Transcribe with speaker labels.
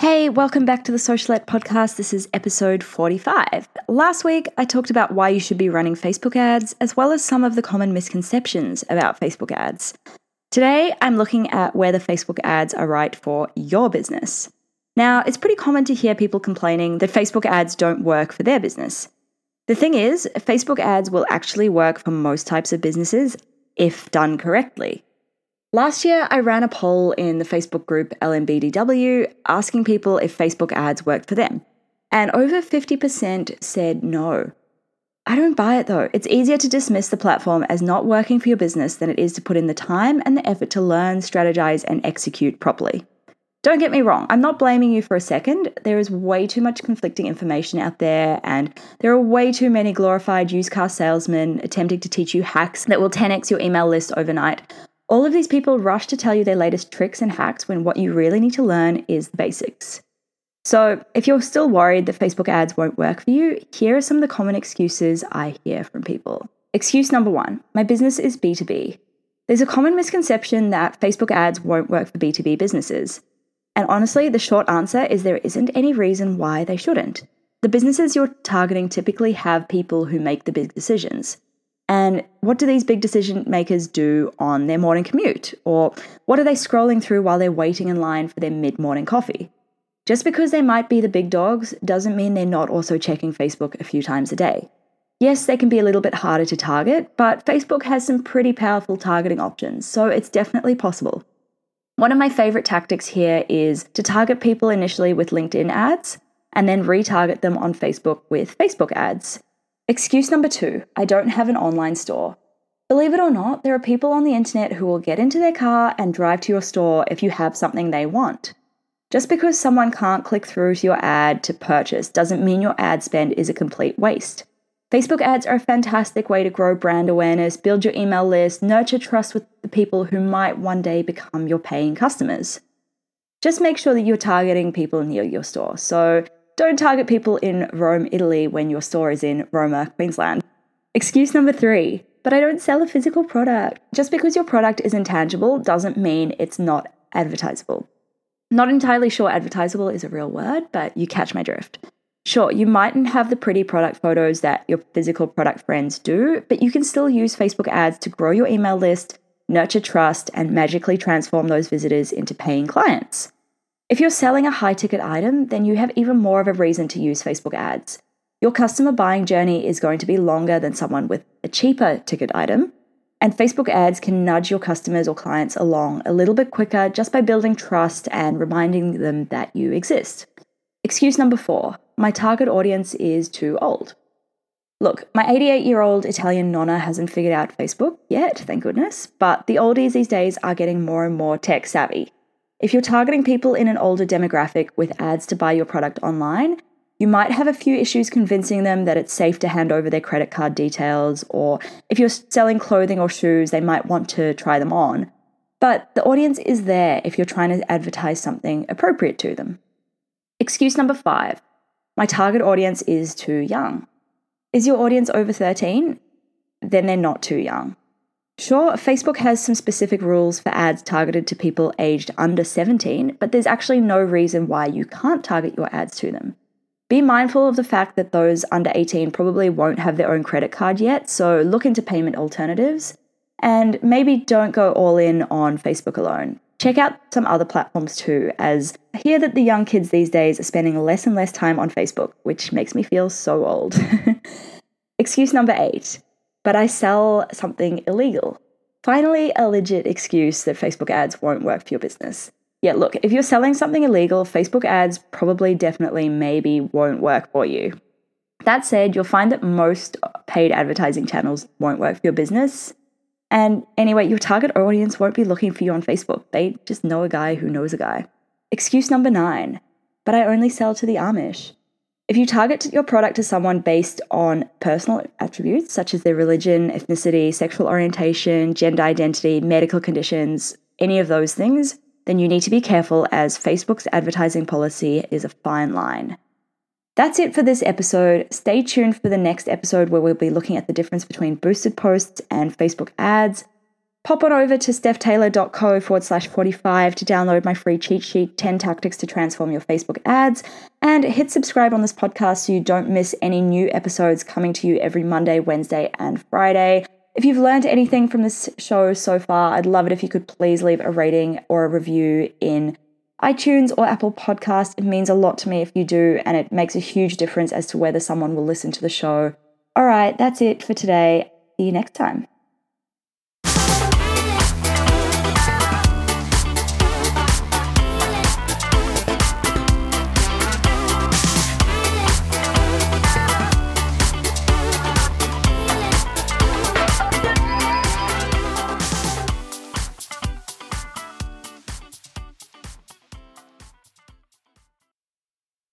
Speaker 1: Hey, welcome back to the Socialette podcast. This is episode 45. Last week, I talked about why you should be running Facebook ads, as well as some of the common misconceptions about Facebook ads. Today, I'm looking at where the Facebook ads are right for your business. Now, it's pretty common to hear people complaining that Facebook ads don't work for their business. The thing is, Facebook ads will actually work for most types of businesses if done correctly. Last year, I ran a poll in the Facebook group LMBDW asking people if Facebook ads worked for them. And over 50% said no. I don't buy it though. It's easier to dismiss the platform as not working for your business than it is to put in the time and the effort to learn, strategize, and execute properly. Don't get me wrong, I'm not blaming you for a second. There is way too much conflicting information out there, and there are way too many glorified used car salesmen attempting to teach you hacks that will 10x your email list overnight all of these people rush to tell you their latest tricks and hacks when what you really need to learn is the basics. So, if you're still worried that Facebook ads won't work for you, here are some of the common excuses I hear from people. Excuse number one my business is B2B. There's a common misconception that Facebook ads won't work for B2B businesses. And honestly, the short answer is there isn't any reason why they shouldn't. The businesses you're targeting typically have people who make the big decisions. And what do these big decision makers do on their morning commute? Or what are they scrolling through while they're waiting in line for their mid morning coffee? Just because they might be the big dogs doesn't mean they're not also checking Facebook a few times a day. Yes, they can be a little bit harder to target, but Facebook has some pretty powerful targeting options, so it's definitely possible. One of my favorite tactics here is to target people initially with LinkedIn ads and then retarget them on Facebook with Facebook ads. Excuse number two I don't have an online store. Believe it or not, there are people on the internet who will get into their car and drive to your store if you have something they want. Just because someone can't click through to your ad to purchase doesn't mean your ad spend is a complete waste. Facebook ads are a fantastic way to grow brand awareness, build your email list, nurture trust with the people who might one day become your paying customers. Just make sure that you're targeting people near your store. So don't target people in Rome, Italy when your store is in Roma, Queensland. Excuse number three, but I don't sell a physical product. Just because your product is intangible doesn't mean it's not advertisable. Not entirely sure advertisable is a real word, but you catch my drift. Sure, you mightn't have the pretty product photos that your physical product friends do, but you can still use Facebook ads to grow your email list, nurture trust, and magically transform those visitors into paying clients. If you're selling a high ticket item, then you have even more of a reason to use Facebook ads. Your customer buying journey is going to be longer than someone with a cheaper ticket item, and Facebook ads can nudge your customers or clients along a little bit quicker just by building trust and reminding them that you exist. Excuse number four my target audience is too old. Look, my 88 year old Italian nonna hasn't figured out Facebook yet, thank goodness, but the oldies these days are getting more and more tech savvy. If you're targeting people in an older demographic with ads to buy your product online, you might have a few issues convincing them that it's safe to hand over their credit card details, or if you're selling clothing or shoes, they might want to try them on. But the audience is there if you're trying to advertise something appropriate to them. Excuse number five my target audience is too young. Is your audience over 13? Then they're not too young. Sure, Facebook has some specific rules for ads targeted to people aged under 17, but there's actually no reason why you can't target your ads to them. Be mindful of the fact that those under 18 probably won't have their own credit card yet, so look into payment alternatives. And maybe don't go all in on Facebook alone. Check out some other platforms too, as I hear that the young kids these days are spending less and less time on Facebook, which makes me feel so old. Excuse number eight but I sell something illegal. Finally, a legit excuse that Facebook ads won't work for your business. Yeah, look, if you're selling something illegal, Facebook ads probably, definitely, maybe won't work for you. That said, you'll find that most paid advertising channels won't work for your business. And anyway, your target audience won't be looking for you on Facebook. They just know a guy who knows a guy. Excuse number nine, but I only sell to the Amish. If you target your product to someone based on personal attributes such as their religion, ethnicity, sexual orientation, gender identity, medical conditions, any of those things, then you need to be careful as Facebook's advertising policy is a fine line. That's it for this episode. Stay tuned for the next episode where we'll be looking at the difference between boosted posts and Facebook ads. Pop on over to stephtaylor.co forward slash 45 to download my free cheat sheet 10 tactics to transform your Facebook ads. And hit subscribe on this podcast so you don't miss any new episodes coming to you every Monday, Wednesday, and Friday. If you've learned anything from this show so far, I'd love it if you could please leave a rating or a review in iTunes or Apple Podcast. It means a lot to me if you do, and it makes a huge difference as to whether someone will listen to the show. All right, that's it for today. See you next time.